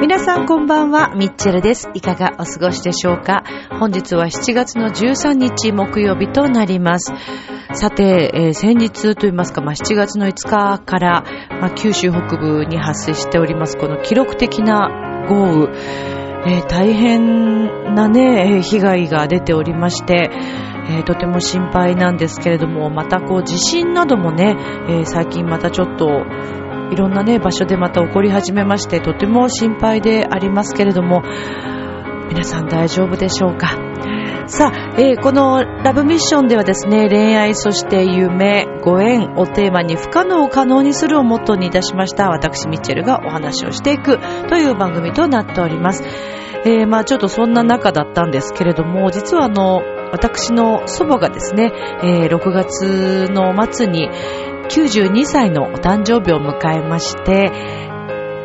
皆さんこんばんは、ミッチェルです。いかがお過ごしでしょうか？本日は7月の13日木曜日となります。さて、えー先日といいますか、まあ、7月の5日から、まあ、九州北部に発生しております、この記録的な豪雨、えー大変なね、被害が出ておりまして、えーとても心配なんですけれども、またこう地震などもね、え最近またちょっといろんなね、場所でまた起こり始めまして、とても心配でありますけれども、皆さん大丈夫でしょうか？さあ、えーこのラブミッションではですね、恋愛、そして夢、ご縁をテーマに不可能を可能にするをモットーにいたしました、私ミッチェルがお話をしていくという番組となっております。えーまあちょっとそんな中だったんですけれども、実はあの、私の祖母がですね、えー6月の末に92歳のお誕生日を迎えまして、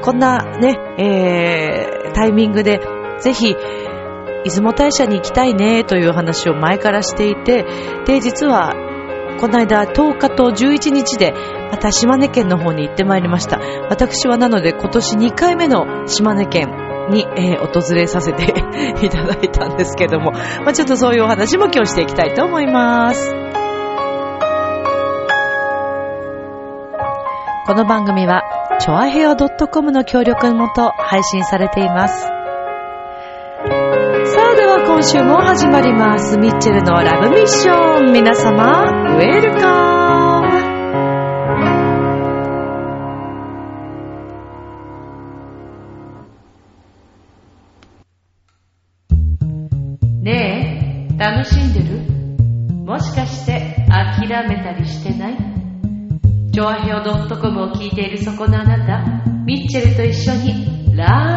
こんなね、えータイミングで、ぜひ、出雲大社に行きたいねという話を前からしていて、で、実は、この間10日と11日で、また島根県の方に行ってまいりました。私はなので今年2回目の島根県に、えー訪れさせて いただいたんですけども、まあ、ちょっとそういうお話も今日していきたいと思います。この番組は、チョアヘオ .com の協力のもと配信されています。あ、では今週も始まります。ミッチェルのラブミッション。皆様、ウェルカムねえ、楽しんでる？もしかして諦めたりしてない？ジョアヘオ .com を聞いているそこのあなた、ミッチェルと一緒にラブ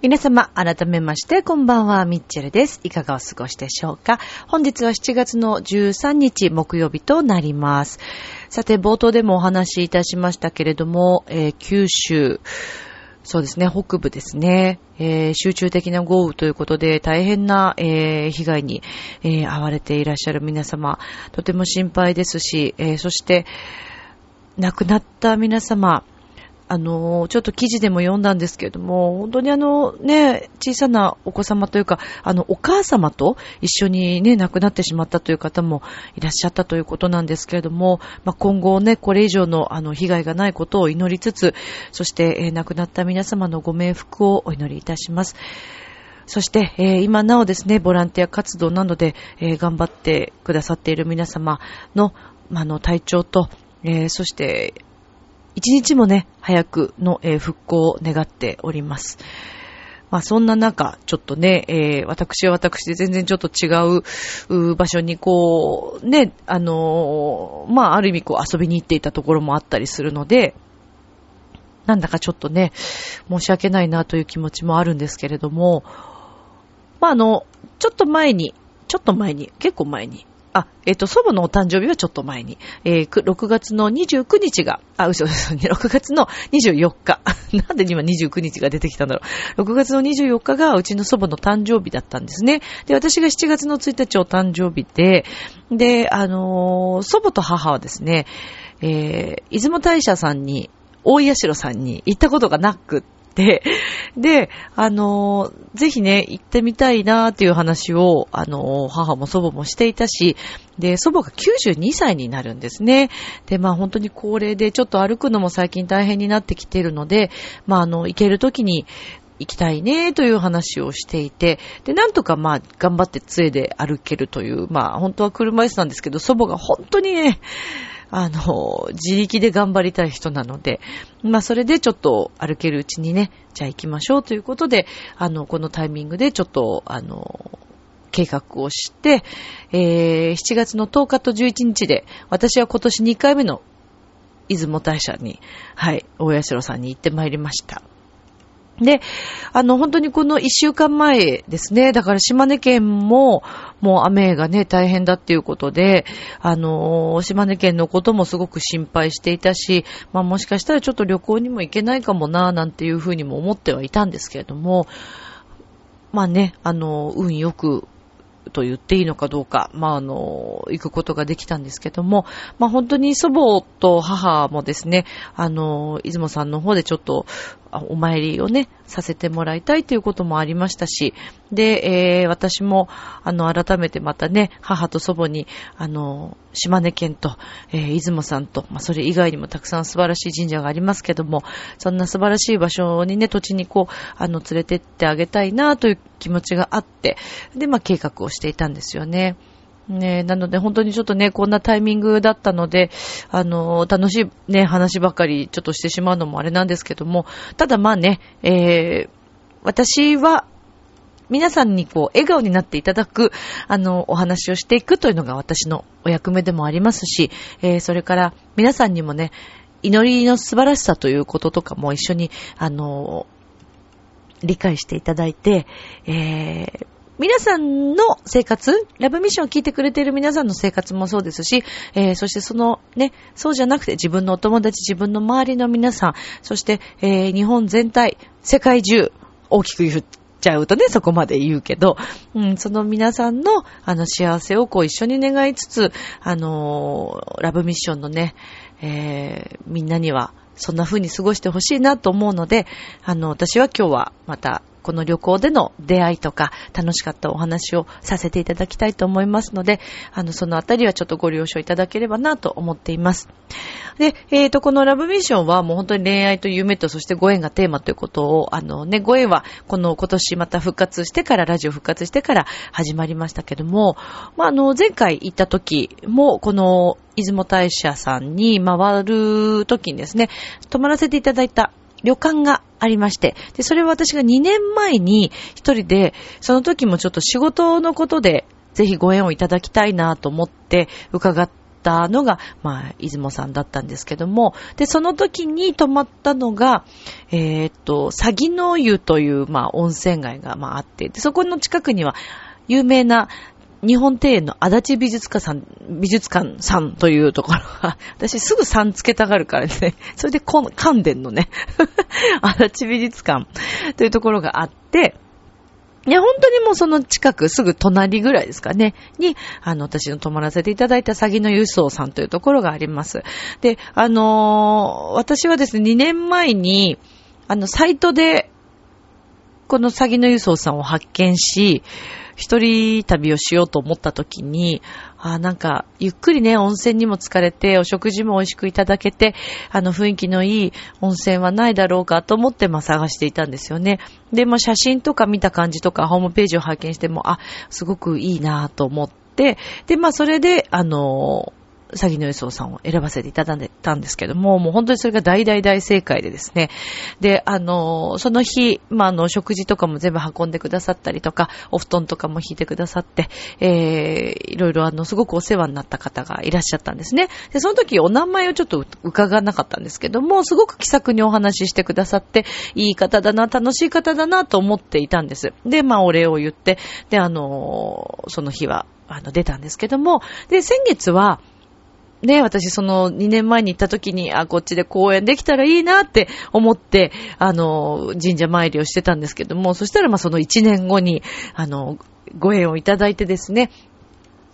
皆様、改めまして、こんばんは、ミッチェルです。いかがお過ごしでしょうか？本日は7月の13日木曜日となります。さて、冒頭でもお話しいたしましたけれども、えー九州、そうですね、北部ですね、えー集中的な豪雨ということで大変な、えー被害に、え遭われていらっしゃる皆様、とても心配ですし、えそして、亡くなった皆様、あの、ちょっと記事でも読んだんですけれども、本当にあのね、小さなお子様というか、あの、お母様と一緒にね、亡くなってしまったという方もいらっしゃったということなんですけれども、まあ、今後ね、これ以上のあの、被害がないことを祈りつつ、そして、えー亡くなった皆様のご冥福をお祈りいたします。そして、えー今なおですね、ボランティア活動などで、えー頑張ってくださっている皆様の、まあ、あの、体調と、えーそして、一日もね、早くの、えー復興を願っております。まあそんな中、ちょっとね、えー私は私で全然ちょっと違う場所にこう、ね、あのーまあある意味こう遊びに行っていたところもあったりするので、なんだかちょっとね、申し訳ないなという気持ちもあるんですけれども、まああの、ちょっと前に、ちょっと前に、結構前に、あ、えっ、と、祖母のお誕生日はちょっと前に、えー6月の29日が、あ、嘘です。6月の24日。なんで今29日が出てきたんだろう。6月の24日がうちの祖母の誕生日だったんですね。で、私が7月の1日お誕生日で、で、あのー祖母と母はですね、えー出雲大社さんに、大社さんに行ったことがなくって、で、あのーぜひね、行ってみたいなっていう話を、あのー母も祖母もしていたし、で、祖母が92歳になるんですね。で、まあ本当に高齢で、ちょっと歩くのも最近大変になってきているので、まああの、行ける時に、行きたいねという話をしていて、で、なんとかまあ、頑張って杖で歩けるという、まあ、本当は車椅子なんですけど、祖母が本当にね、あの、自力で頑張りたい人なので、まあ、それでちょっと歩けるうちにね、じゃあ行きましょうということで、あの、このタイミングでちょっと、あの、計画をして、えー、7月の10日と11日で、私は今年2回目の出雲大社に、はい、大社さんに行ってまいりました。で、あの、本当にこの一週間前ですね、だから島根県も、もう雨がね、大変だっていうことで、あの、島根県のこともすごく心配していたし、まあもしかしたらちょっと旅行にも行けないかもな、なんていうふうにも思ってはいたんですけれども、まあね、あの、運よくと言っていいのかどうか、まあ、あの、行くことができたんですけども、まあ、本当に祖母と母もですね、あの、出雲さんの方でちょっと、お参りをね、させてもらいたいということもありましたし、で、えー、私も、あの、改めてまたね、母と祖母に、あの、島根県と、えー、出雲さんと、まあ、それ以外にもたくさん素晴らしい神社がありますけども、そんな素晴らしい場所にね、土地にこう、あの、連れてってあげたいなという気持ちがあって、で、まあ、計画をしていたんですよね。ねなので本当にちょっとね、こんなタイミングだったので、あの、楽しいね、話ばかりちょっとしてしまうのもあれなんですけども、ただまあね、えー、私は、皆さんにこう、笑顔になっていただく、あの、お話をしていくというのが私のお役目でもありますし、えー、それから皆さんにもね、祈りの素晴らしさということとかも一緒に、あの、理解していただいて、えー、皆さんの生活、ラブミッションを聞いてくれている皆さんの生活もそうですし、えー、そしてそのね、そうじゃなくて自分のお友達、自分の周りの皆さん、そして、えー、日本全体、世界中、大きく言っちゃうとね、そこまで言うけど、うん、その皆さんの、あの、幸せをこう一緒に願いつつ、あのー、ラブミッションのね、えー、みんなには、そんな風に過ごしてほしいなと思うので、あの、私は今日はまたこの旅行での出会いとか、楽しかったお話をさせていただきたいと思いますので、あの、そのあたりはちょっとご了承いただければなと思っています。で、えっ、ー、と、このラブミッションはもう本当に恋愛と夢とそしてご縁がテーマということを、あのね、ご縁はこの今年また復活してから、ラジオ復活してから始まりましたけども、まあ、あの、前回行った時も、この出雲大社さんに回る時にですね、泊まらせていただいた旅館がありまして、で、それは私が2年前に一人で、その時もちょっと仕事のことで、ぜひご縁をいただきたいなと思って伺ったのが、まあ、出雲さんだったんですけども、で、その時に泊まったのが、えー、っと、詐欺の湯という、まあ、温泉街が、まあ、あって、で、そこの近くには、有名な日本庭園の足立美術館さん、美術館さんというところが、私すぐさんつけたがるからね、それでこの関電のね、足立美術館というところがあって、いや、本当にもうその近く、すぐ隣ぐらいですかね、に、あの、私の泊まらせていただいた詐欺の輸送さんというところがあります。で、あのー、私はですね、2年前に、あの、サイトで、この詐欺の輸送さんを発見し、一人旅をしようと思った時に、あなんか、ゆっくりね、温泉にも疲れて、お食事も美味しくいただけて、あの、雰囲気のいい温泉はないだろうかと思って、まあ、探していたんですよね。で、まあ、写真とか見た感じとか、ホームページを拝見しても、あ、すごくいいなと思って、で、まあ、それで、あの、詐欺の予想さんを選ばせていただいたんですけども、もう本当にそれが大大大正解でですね。で、あの、その日、まあ、あの、食事とかも全部運んでくださったりとか、お布団とかも引いてくださって、えー、いろいろあの、すごくお世話になった方がいらっしゃったんですね。で、その時お名前をちょっと伺わなかったんですけども、すごく気さくにお話ししてくださって、いい方だな、楽しい方だなと思っていたんです。で、まあ、お礼を言って、で、あの、その日は、あの、出たんですけども、で、先月は、ね、私その2年前に行った時に、あ、こっちで公演できたらいいなって思って、あの、神社参りをしてたんですけども、そしたらまあその1年後に、あの、ご縁をいただいてですね、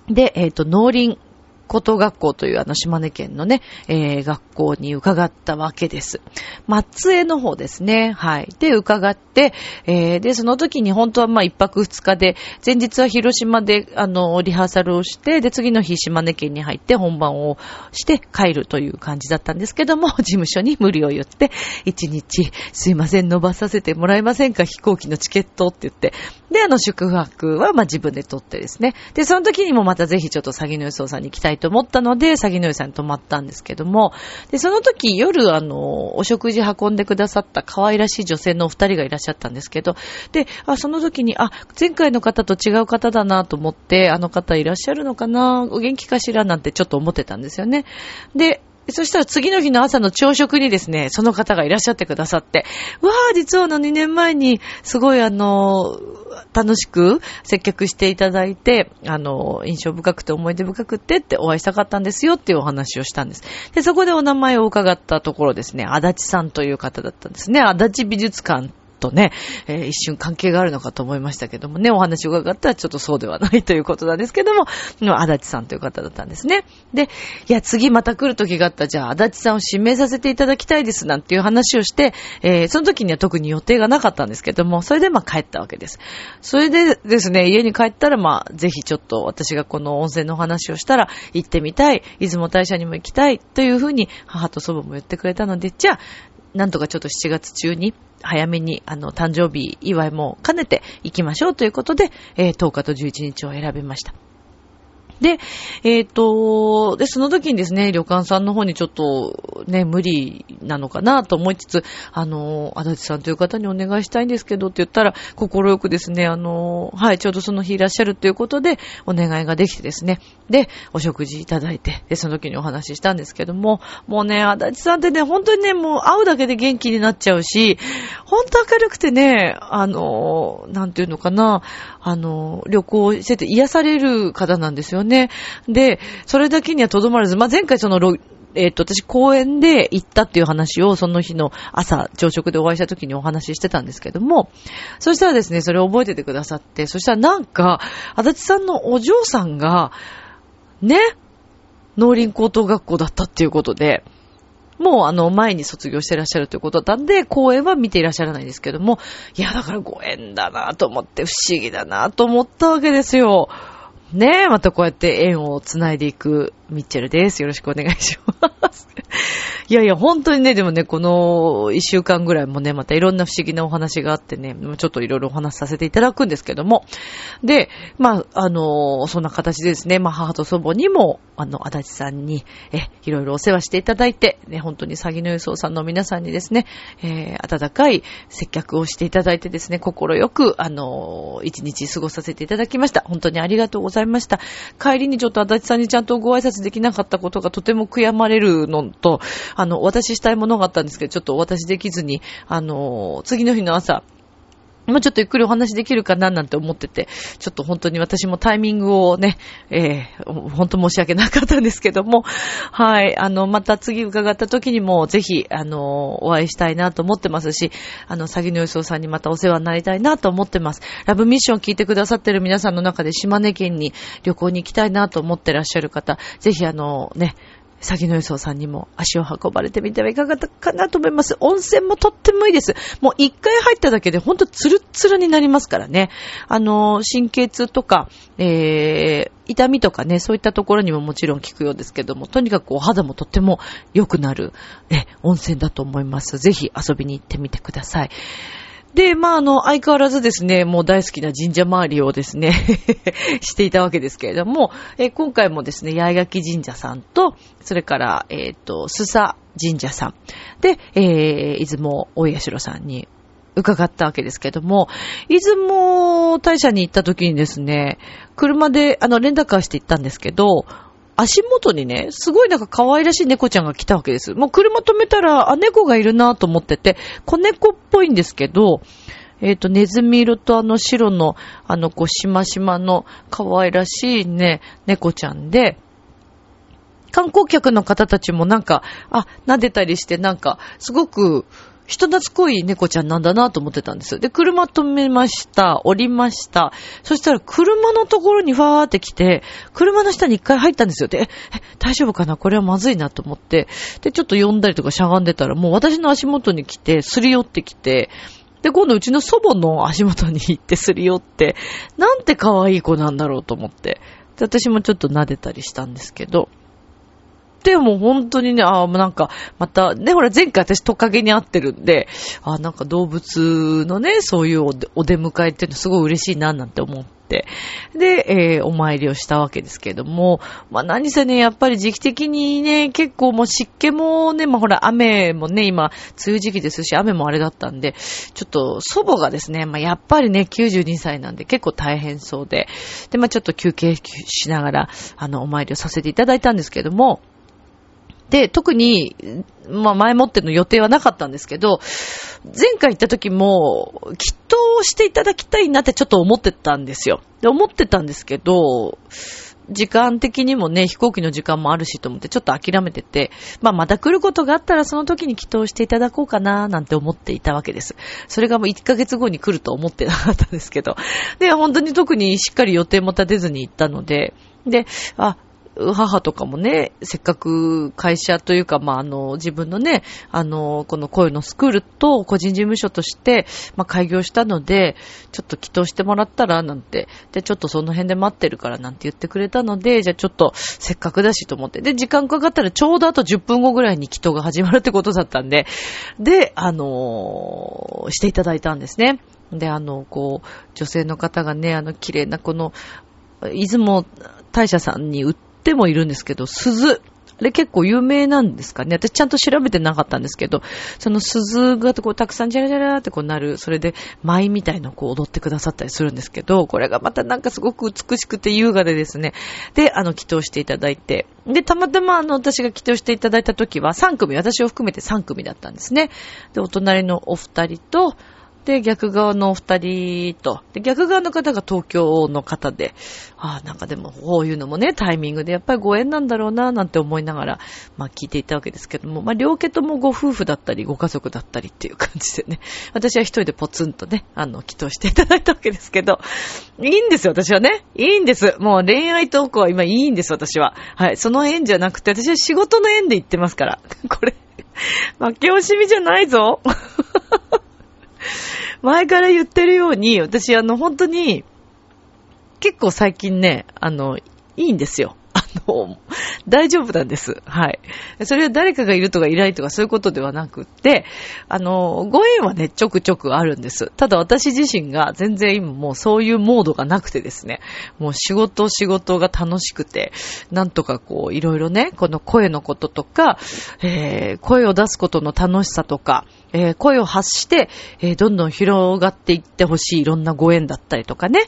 で、えっ、ー、と、農林高等学校というあの島根県のね、えー、学校に伺ったわけです。松江の方ですね。はい。で、伺って、えー、で、その時に本当はまあ一泊二日で、前日は広島であの、リハーサルをして、で、次の日島根県に入って本番をして帰るという感じだったんですけども、事務所に無理を言って、一日、すいません、伸ばさせてもらえませんか飛行機のチケットって言って、で、あの、宿泊はまあ自分で取ってですね。で、その時にもまたぜひちょっと詐欺の予想さんに来たいと思ったので、詐欺の湯さんに泊まったんですけども、で、その時夜、あの、お食事運んでくださった可愛らしい女性のお二人がいらっしゃったんですけど、で、あ、その時に、あ、前回の方と違う方だなと思って、あの方いらっしゃるのかなお元気かしらなんてちょっと思ってたんですよね。で、そしたら次の日の朝の朝食にですね、その方がいらっしゃってくださって、わー、実はあの2年前にすごいあの、楽しく接客していただいて、あの、印象深くて思い出深くてってお会いしたかったんですよっていうお話をしたんです。で、そこでお名前を伺ったところですね、足立さんという方だったんですね。足立美術館とね、えー、一瞬関係があるのかと思いましたけどもね、お話を伺ったらちょっとそうではないということなんですけども、足立さんという方だったんですね。で、いや、次また来る時があったら、じゃあ足立さんを指名させていただきたいですなんていう話をして、えー、その時には特に予定がなかったんですけども、それでまあ帰ったわけです。それでですね、家に帰ったらまあ、ぜひちょっと私がこの温泉の話をしたら、行ってみたい、出雲大社にも行きたいというふうに母と祖母も言ってくれたので、じゃあ、なんとかちょっと7月中に早めに、あの、誕生日祝いも兼ねて行きましょうということで、えー、10日と11日を選びました。で、えっ、ー、と、で、その時にですね、旅館さんの方にちょっとね、無理なのかなと思いつつ、あの、足立さんという方にお願いしたいんですけどって言ったら、心よくですね、あの、はい、ちょうどその日いらっしゃるということで、お願いができてですね、で、お食事いただいて、で、その時にお話ししたんですけども、もうね、足立さんってね、本当にね、もう会うだけで元気になっちゃうし、本当明るくてね、あの、なんていうのかな、あの、旅行してて癒される方なんですよね。ねで、それだけにはとどまらず、まあ、前回その、えっ、と、私公園で行ったっていう話をその日の朝、朝食でお会いした時にお話ししてたんですけども、そしたらですね、それを覚えててくださって、そしたらなんか、足立さんのお嬢さんが、ね、農林高等学校だったっていうことで、もうあの前に卒業してらっしゃるということだったんで、公演は見ていらっしゃらないんですけども、いやだからご縁だなと思って不思議だなと思ったわけですよ。ねえ、またこうやって縁を繋いでいくミッチェルです。よろしくお願いします。いやいや、本当にね、でもね、この一週間ぐらいもね、またいろんな不思議なお話があってね、ちょっといろいろお話しさせていただくんですけども。で、まあ、あの、そんな形でですね、まあ、母と祖母にも、あの、足立さんに、え、いろいろお世話していただいて、ね、本当に詐欺の輸送さんの皆さんにですね、えー、温かい接客をしていただいてですね、心よく、あの、一日過ごさせていただきました。本当にありがとうございますした。帰りにちょっと足立さんにちゃんとご挨拶できなかったことがとても悔やまれるのと、あの、私したいものがあったんですけど、ちょっとお渡しできずに、あの、次の日の朝、もうちょっとゆっくりお話できるかななんて思ってて、ちょっと本当に私もタイミングをね、えー、本当申し訳なかったんですけども、はい、あの、また次伺った時にもぜひ、あの、お会いしたいなと思ってますし、あの、詐欺の予想さんにまたお世話になりたいなと思ってます。ラブミッション聞いてくださってる皆さんの中で島根県に旅行に行きたいなと思ってらっしゃる方、ぜひあの、ね、詐欺の予想さんにも足を運ばれてみてはいかがかなと思います。温泉もとってもいいです。もう一回入っただけでほんとツルツルになりますからね。あの、神経痛とか、えー、痛みとかね、そういったところにももちろん効くようですけども、とにかくお肌もとっても良くなる、え、温泉だと思います。ぜひ遊びに行ってみてください。で、まあ、あの、相変わらずですね、もう大好きな神社周りをですね していたわけですけれども、え今回もですね、八重垣神社さんと、それから、えっ、ー、と、須佐神社さん、で、えー、出雲大社さんに伺ったわけですけれども、出雲大社に行った時にですね、車で、あの、レンタカーして行ったんですけど、足元にね、すごいなんか可愛らしい猫ちゃんが来たわけです。もう車止めたら、あ、猫がいるなと思ってて、子猫っぽいんですけど、えっ、ー、と、ネズミ色とあの白の、あの、こう、しましまの可愛らしいね、猫ちゃんで、観光客の方たちもなんか、あ、撫でたりしてなんか、すごく、人懐っこい猫ちゃんなんだなと思ってたんです。で、車止めました。降りました。そしたら車のところにファーって来て、車の下に一回入ったんですよ。で、え、大丈夫かな？これはまずいなと思って。で、ちょっと呼んだりとかしゃがんでたら、もう私の足元に来て、すり寄ってきて、で、今度うちの祖母の足元に行ってすり寄って、なんて可愛い子なんだろうと思って。で、私もちょっと撫でたりしたんですけど、でも本当にね、ああ、もうなんか、また、ね、ほら前回私トカゲに会ってるんで、ああ、なんか動物のね、そういうお出迎えっていうのすごい嬉しいな、なんて思って。で、えー、お参りをしたわけですけれども、まあ何せね、やっぱり時期的にね、結構もう湿気もね、まあほら雨もね、今、梅雨時期ですし、雨もあれだったんで、ちょっと祖母がですね、まあやっぱりね、92歳なんで結構大変そうで、で、まあちょっと休憩しながら、あの、お参りをさせていただいたんですけれども、で、特に、まあ前もっての予定はなかったんですけど、前回行った時も、きっとしていただきたいなってちょっと思ってたんですよ。で、思ってたんですけど、時間的にもね、飛行機の時間もあるしと思ってちょっと諦めてて、まあまた来ることがあったらその時に祈祷していただこうかななんて思っていたわけです。それがもう1ヶ月後に来ると思ってなかったんですけど。で、本当に特にしっかり予定も立てずに行ったので、で、あ、母とかもね、せっかく会社というか、まあ、あの、自分のね、あの、この声のスクールと個人事務所として、まあ、開業したので、ちょっと祈祷してもらったら、なんて、で、ちょっとその辺で待ってるから、なんて言ってくれたので、じゃあちょっと、せっかくだしと思って、で、時間かかったらちょうどあと10分後ぐらいに祈祷が始まるってことだったんで、で、あのしていただいたんですね。で、あの、こう、女性の方がね、あの、綺麗なこの、出雲大社さんに売っってもいるんですけど、鈴。あれ結構有名なんですかね。私ちゃんと調べてなかったんですけど、その鈴がこうたくさんジャラジャラってこうなる、それで舞みたいのをこう踊ってくださったりするんですけど、これがまたなんかすごく美しくて優雅でですね。で、あの、祈祷していただいて。で、たまたまあの、私が祈祷していただいた時は3組、私を含めて3組だったんですね。で、お隣のお二人と、で、逆側のお二人と、で、逆側の方が東京の方で、ああ、なんかでも、こういうのもね、タイミングでやっぱりご縁なんだろうな、なんて思いながら、まあ聞いていたわけですけども、まあ両家ともご夫婦だったり、ご家族だったりっていう感じでね、私は一人でポツンとね、あの、祈祷していただいたわけですけど、いいんですよ、私はね。いいんです。もう恋愛トークは今いいんです、私は。はい。その縁じゃなくて、私は仕事の縁で言ってますから。これ、負け惜しみじゃないぞ。前から言ってるように、私あの本当に、結構最近ね、あの、いいんですよ。あの、大丈夫なんです。はい。それは誰かがいるとかいないとかそういうことではなくって、あの、ご縁はね、ちょくちょくあるんです。ただ私自身が全然今もうそういうモードがなくてですね、もう仕事仕事が楽しくて、なんとかこう、いろいろね、この声のこととか、えー、声を出すことの楽しさとか、えー、声を発して、えー、どんどん広がっていってほしいいろんなご縁だったりとかね、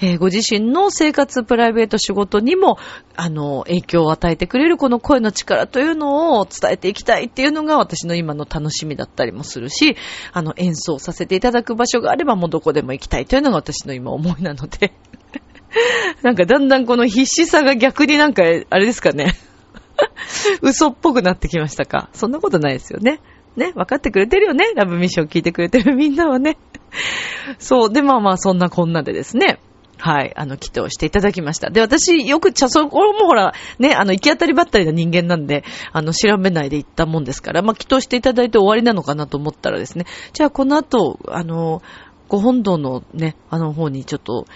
えー、ご自身の生活、プライベート、仕事にも、あの、影響を与えてくれるこの声の力というのを伝えていきたいっていうのが私の今の楽しみだったりもするし、あの、演奏させていただく場所があればもうどこでも行きたいというのが私の今思いなので。なんかだんだんこの必死さが逆になんか、あれですかね。嘘っぽくなってきましたか。そんなことないですよね。ね、分かってくれてるよね。ラブミッション聞いてくれてる みんなはね。そう。で、まあまあ、そんなこんなでですね。はい、あの、祈祷していただきました。で、私、よく、ちゃ、そこもほら、ね、あの、行き当たりばったりな人間なんで、あの、調べないで行ったもんですから、まあ、祈祷していただいて終わりなのかなと思ったらですね、じゃあ、この後、あの、ご本堂のね、あの方にちょっと、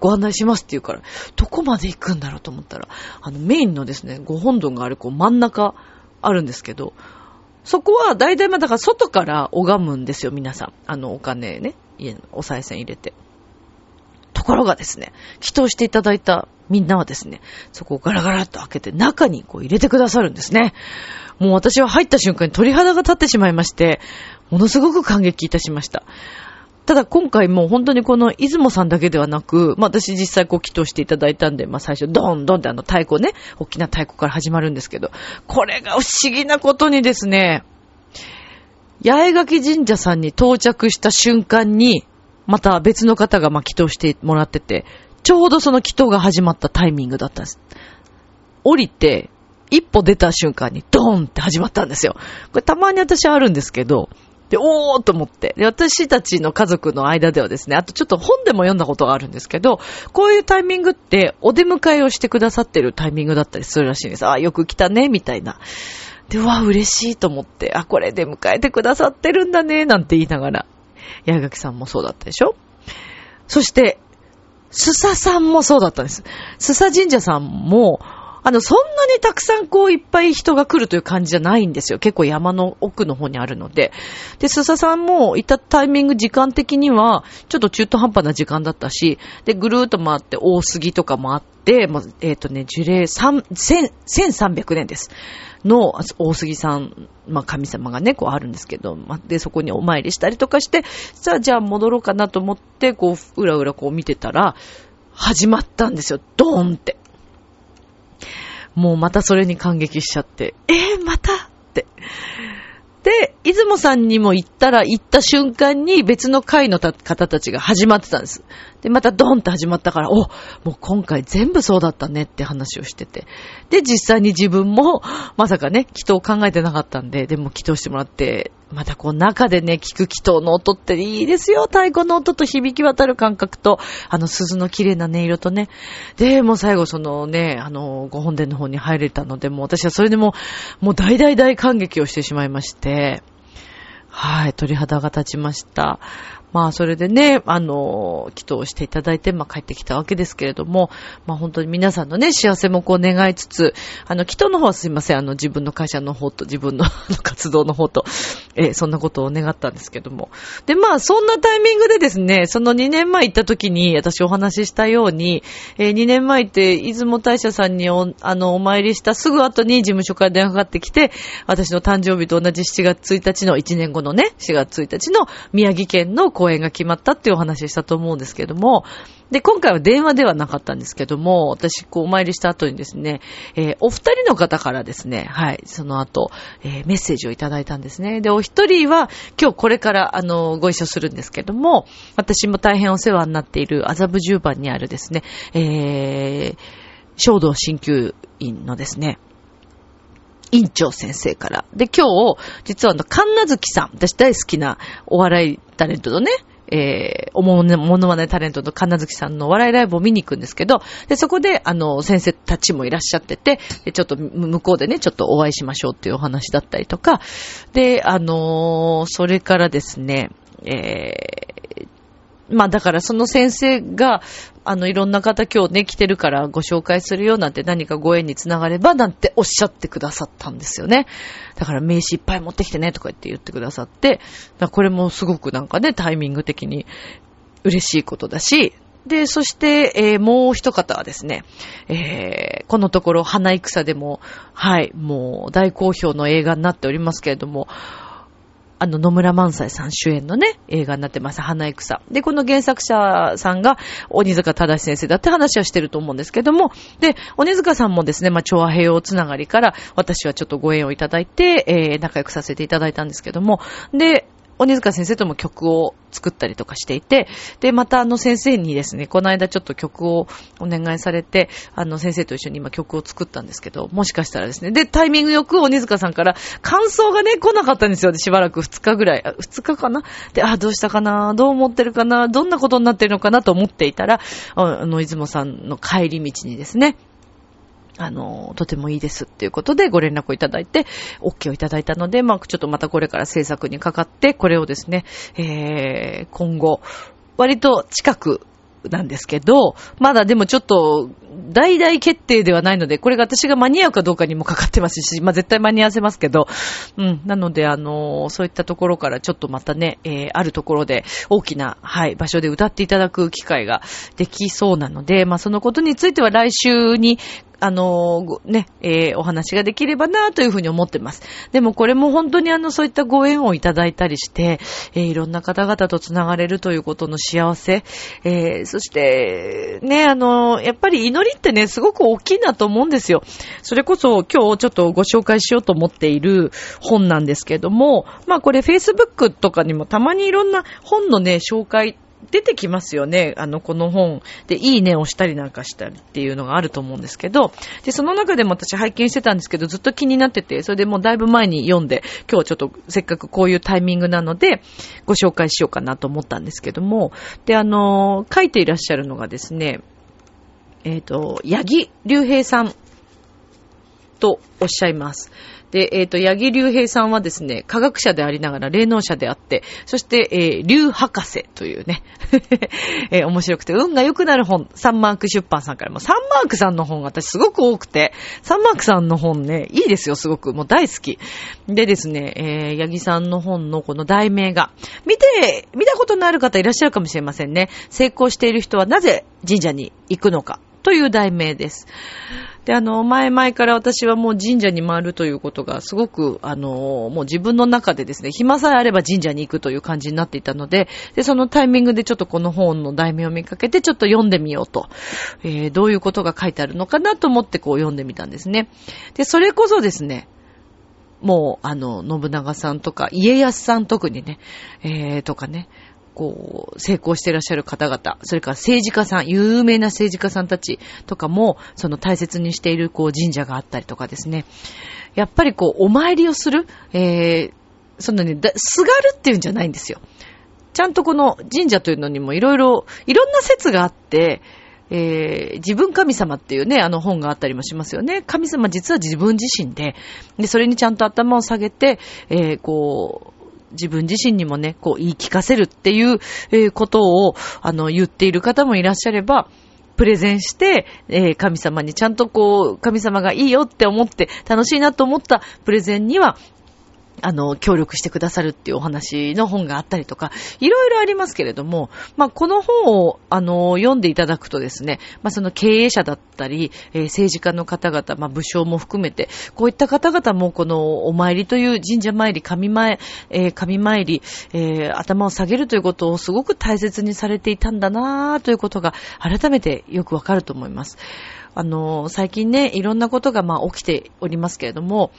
ご案内しますって言うから、どこまで行くんだろうと思ったら、あの、メインのですね、ご本堂がある、こう、真ん中、あるんですけど、そこは大体まだから外から拝むんですよ、皆さん。あのお金ね、家のお賽銭入れて。ところがですね、祈祷していただいたみんなはですね、そこをガラガラっと開けて中にこう入れてくださるんですね。もう私は入った瞬間に鳥肌が立ってしまいまして、ものすごく感激いたしました。ただ今回も本当にこの出雲さんだけではなく、まあ私実際こう祈祷していただいたんで、まあ最初ドンドンってあの太鼓ね、大きな太鼓から始まるんですけど、これが不思議なことにですね、八重垣神社さんに到着した瞬間に、また別の方がまあ祈祷してもらってて、ちょうどその祈祷が始まったタイミングだったんです。降りて、一歩出た瞬間にドーンって始まったんですよ。これたまに私あるんですけど、で、おーと思って。で、私たちの家族の間ではですね、あとちょっと本でも読んだことがあるんですけど、こういうタイミングってお出迎えをしてくださってるタイミングだったりするらしいんです。あ、よく来たね、みたいな。で、わ、嬉しいと思って、あ、これで迎えてくださってるんだね、なんて言いながら。八垣さんもそうだったでしょ？そして、スサさんもそうだったんです。スサ神社さんも、あの、そんなにたくさんこういっぱい人が来るという感じじゃないんですよ。結構山の奥の方にあるので。で、スサさんもいたタイミング時間的には、ちょっと中途半端な時間だったし、で、ぐるーっと回って大杉とかもあって、まえっ、ー、とね、樹齢3 1300年です。の大杉さん、まあ、神様がね、こうあるんですけど、まあ、で、そこにお参りしたりとかして、さあ、じゃあ戻ろうかなと思って、こう、うらうらこう見てたら、始まったんですよ。ドーンって。もうまたそれに感激しちゃって、えー、またって。雲さんにも行ったら行った瞬間に別の会の方たちが始まってたんです。で、またドンって始まったから、お、もう今回全部そうだったねって話をしてて。で、実際に自分も、まさかね、祈祷考えてなかったんで、でも祈祷してもらって、またこう中でね、聞く祈祷の音っていいですよ。太鼓の音と響き渡る感覚と、あの鈴の綺麗な音色とね。で、もう最後そのね、あの、ご本殿の方に入れたので、もう私はそれでも、もう大大大感激をしてしまいまして、はい、鳥肌が立ちました。まあ、それでね、あの、祈祷していただいて、まあ、帰ってきたわけですけれども、まあ、本当に皆さんのね、幸せもこう願いつつ、あの、祈祷の方はすいません、あの、自分の会社の方と、自分の活動の方と、え、そんなことを願ったんですけども。で、まあ、そんなタイミングでですね、その2年前行った時に、私お話ししたように、えー、2年前って、出雲大社さんにお、あの、お参りしたすぐ後に事務所から電話かかってきて、私の誕生日と同じ7月1日の1年後のね、4月1日の宮城県の公演が決まったっていうお話したと思うんですけども、で、今回は電話ではなかったんですけども、私、こう、お参りした後にですね、えー、お二人の方からですね、はい、その後、えー、メッセージをいただいたんですね。で、お一人は、今日これから、あの、ご一緒するんですけども、私も大変お世話になっている麻布十番にあるですね、えー、衝動鍼灸院のですね、院長先生から。で、今日、実はあの、神奈月さん、私大好きなお笑いタレントのね、えー、おものまねタレントの神奈月さんのお笑いライブを見に行くんですけど、で、そこで、あの、先生たちもいらっしゃってて、ちょっと向こうでね、ちょっとお会いしましょうっていうお話だったりとか、で、あのー、それからですね、えまあだからその先生が、あのいろんな方今日ね来てるからご紹介するよなんて何かご縁につながればなんておっしゃってくださったんですよね。だから名刺いっぱい持ってきてねとか言って言ってくださって、これもすごくなんかねタイミング的に嬉しいことだし、で、そして、えー、もう一方はですね、えー、このところ花戦でも、はい、もう大好評の映画になっておりますけれども、あの、野村萬斎さん主演のね、映画になってます、花戦。で、この原作者さんが、鬼塚正先生だって話はしてると思うんですけども、で、鬼塚さんもですね、まあ、調和平和つながりから、私はちょっとご縁をいただいて、えー、仲良くさせていただいたんですけども、で、鬼塚先生とも曲を作ったりとかしていて、で、またあの先生にですね、この間ちょっと曲をお願いされて、あの先生と一緒に今曲を作ったんですけど、もしかしたらですね、で、タイミングよく鬼塚さんから感想がね、来なかったんですよ。しばらく2日ぐらい。2日かな？で、あ、どうしたかな？どう思ってるかな？どんなことになってるのかな？と思っていたら、あの、出雲さんの帰り道にですね、あの、とてもいいですっていうことでご連絡をいただいて、OK をいただいたので、まあ、ちょっとまたこれから制作にかかって、これをですね、えー、今後、割と近くなんですけど、まだでもちょっと、大々決定ではないので、これが私が間に合うかどうかにもかかってますし、まあ絶対間に合わせますけど、うん、なので、あのそういったところからちょっとまたね、えー、あるところで大きな、はい、場所で歌っていただく機会ができそうなので、まあそのことについては来週にあの、ね、えー、お話ができればなというふうに思ってます。でもこれも本当にあの、そういったご縁をいただいたりして、えー、いろんな方々と繋がれるということの幸せ、えー、そして、ね、あの、やっぱり祈りってね、すごく大きいなと思うんですよ。それこそ今日ちょっとご紹介しようと思っている本なんですけども、まあこれ Facebook とかにもたまにいろんな本のね、紹介出てきますよね。あの、この本でいいねをしたりなんかしたりっていうのがあると思うんですけど、で、その中でも私拝見してたんですけど、ずっと気になってて、それでもうだいぶ前に読んで、今日はちょっとせっかくこういうタイミングなので、ご紹介しようかなと思ったんですけども、で、あの、書いていらっしゃるのがですね、えっ、ー、と、八木隆平さんとおっしゃいます。で、えっ、ー、と、八木隆平さんはですね、科学者でありながら霊能者であって、そして、えー、竜博士というね、えー、面白くて、運が良くなる本、サンマーク出版さんからも、サンマークさんの本私すごく多くて、サンマークさんの本ね、いいですよ、すごく。もう大好き。でですね、えー、八木さんの本のこの題名が、見て、見たことのある方いらっしゃるかもしれませんね。成功している人はなぜ神社に行くのか。という題名です。で、あの、前々から私はもう神社に回るということがすごく、あの、もう自分の中でですね、暇さえあれば神社に行くという感じになっていたので、で、そのタイミングでちょっとこの本の題名を見かけて、ちょっと読んでみようと、えー、どういうことが書いてあるのかなと思ってこう読んでみたんですね。で、それこそですね、もう、あの、信長さんとか、家康さん特にね、えー、とかね、こう、成功してらっしゃる方々、それから政治家さん、有名な政治家さんたちとかも、その大切にしている、こう、神社があったりとかですね。やっぱりこう、お参りをする、えー、そのね、すがるっていうんじゃないんですよ。ちゃんとこの神社というのにもいろいろ、いろんな説があって、えー、自分神様っていうね、あの本があったりもしますよね。神様実は自分自身で、で、それにちゃんと頭を下げて、えー、こう、自分自身にもね、こう言い聞かせるっていう、ことを、あの、言っている方もいらっしゃれば、プレゼンして、えー、神様にちゃんとこう、神様がいいよって思って、楽しいなと思ったプレゼンには、あの、協力してくださるっていうお話の本があったりとか、いろいろありますけれども、まあ、この本を、あの、読んでいただくとですね、まあ、その経営者だったり、えー、政治家の方々、まあ、武将も含めて、こういった方々もこのお参りという神社参り、神前、えー、神参り、えー、頭を下げるということをすごく大切にされていたんだなぁということが改めてよくわかると思います。あの、最近ね、いろんなことがまあ起きておりますけれども、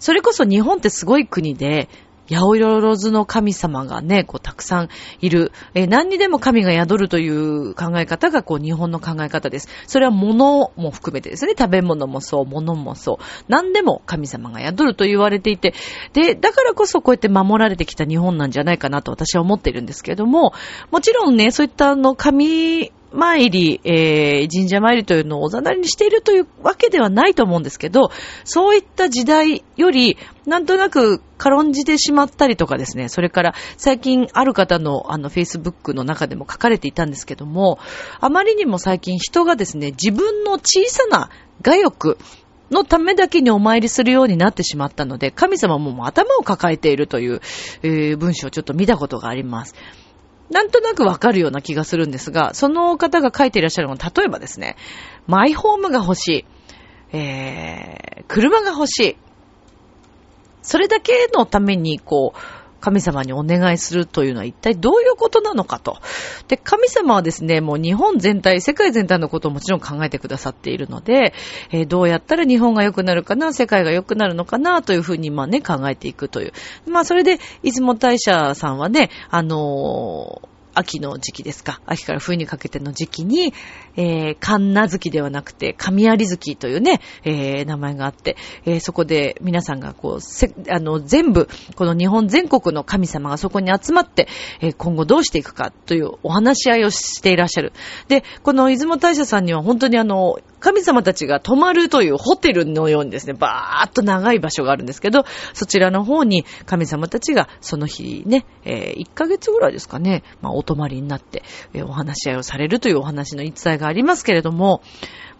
それこそ日本ってすごい国で、八百万の神様がね、こうたくさんいる。えー、何にでも神が宿るという考え方がこう日本の考え方です。それは物も含めてですね、食べ物もそう、物もそう。何でも神様が宿ると言われていて、で、だからこそこうやって守られてきた日本なんじゃないかなと私は思っているんですけれども、もちろんね、そういったあの神参り、えー、神社参りというのをおざなりにしているというわけではないと思うんですけど、そういった時代より、なんとなく軽んじてしまったりとかですね、それから最近ある方のあの Facebook の中でも書かれていたんですけども、あまりにも最近人がですね、自分の小さな我欲、のためだけにお参りするようになってしまったので、神様も頭を抱えているという、えー、文章をちょっと見たことがあります。なんとなくわかるような気がするんですが、その方が書いていらっしゃるのは、例えばですね、マイホームが欲しい、えー、車が欲しい。それだけのために、こう、神様にお願いするというのは一体どういうことなのかと。で、神様はですね、もう日本全体、世界全体のことをもちろん考えてくださっているので、えー、どうやったら日本が良くなるかな、世界が良くなるのかな、というふうに、まあね、考えていくという。まあ、それで、出雲大社さんはね、あのー秋の時期ですか。秋から冬にかけての時期に、えー、神奈月ではなくて、神有月というね、えー、名前があって、えー、そこで皆さんがこう、せ、あの、全部、この日本全国の神様がそこに集まって、えー、今後どうしていくかというお話し合いをしていらっしゃる。で、この出雲大社さんには本当にあの、神様たちが泊まるというホテルのようにですね、バーっと長い場所があるんですけど、そちらの方に神様たちがその日ね、えー、1ヶ月ぐらいですかね、まあ、お泊まりになって、えー、お話し合いをされるというお話の一切がありますけれども、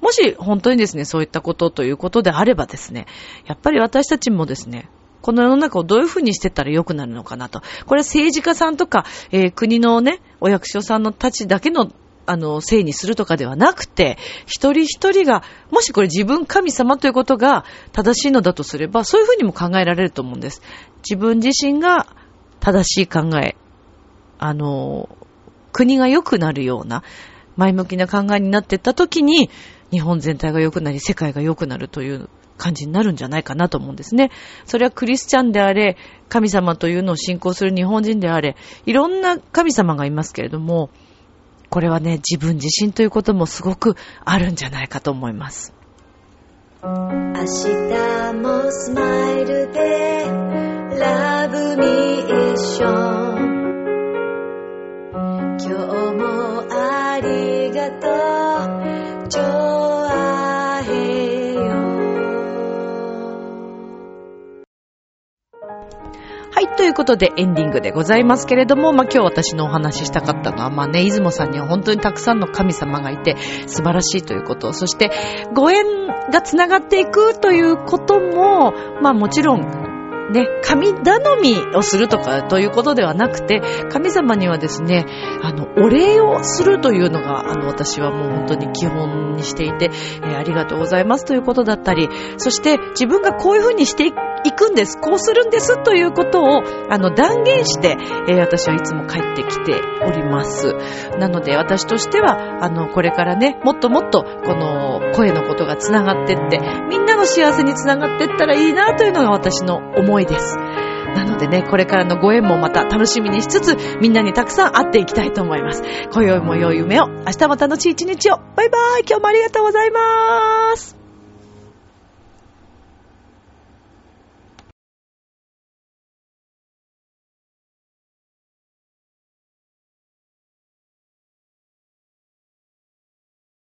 もし本当にですね、そういったことということであればですね、やっぱり私たちもですね、この世の中をどういうふうにしてったら良くなるのかなと。これは政治家さんとか、えー、国のね、お役所さんのたちだけのあの、せいにするとかではなくて、一人一人が、もしこれ自分神様ということが正しいのだとすれば、そういうふうにも考えられると思うんです。自分自身が正しい考え、あの、国が良くなるような、前向きな考えになっていったときに、日本全体が良くなり、世界が良くなるという感じになるんじゃないかなと思うんですね。それはクリスチャンであれ、神様というのを信仰する日本人であれ、いろんな神様がいますけれども、これはね、自分自身ということもすごくあるんじゃないかと思います。明日もスマイルでラブミーション今日もありがとうということでエンディングでございますけれども、まあ、今日私のお話ししたかったのは、まあね、出雲さんには本当にたくさんの神様がいて素晴らしいということ、そしてご縁がつながっていくということも、まあもちろんね、神頼みをするとかということではなくて、神様にはですね、あの、お礼をするというのが、あの、私はもう本当に基本にしていて、えー、ありがとうございますということだったり、そして自分がこういうふうにしていくんです、こうするんですということを、あの、断言して、えー、私はいつも帰ってきております。なので、私としては、あの、これからね、もっともっと、この声のことが繋がってって、みんなの幸せにつながってったらいいなというのが私の思いです。なのでね、これからのご縁もまた楽しみにしつつ、みんなにたくさん会っていきたいと思います。今宵も良い夢を、明日も楽しい一日を。バイバーイ今日もありがとうございます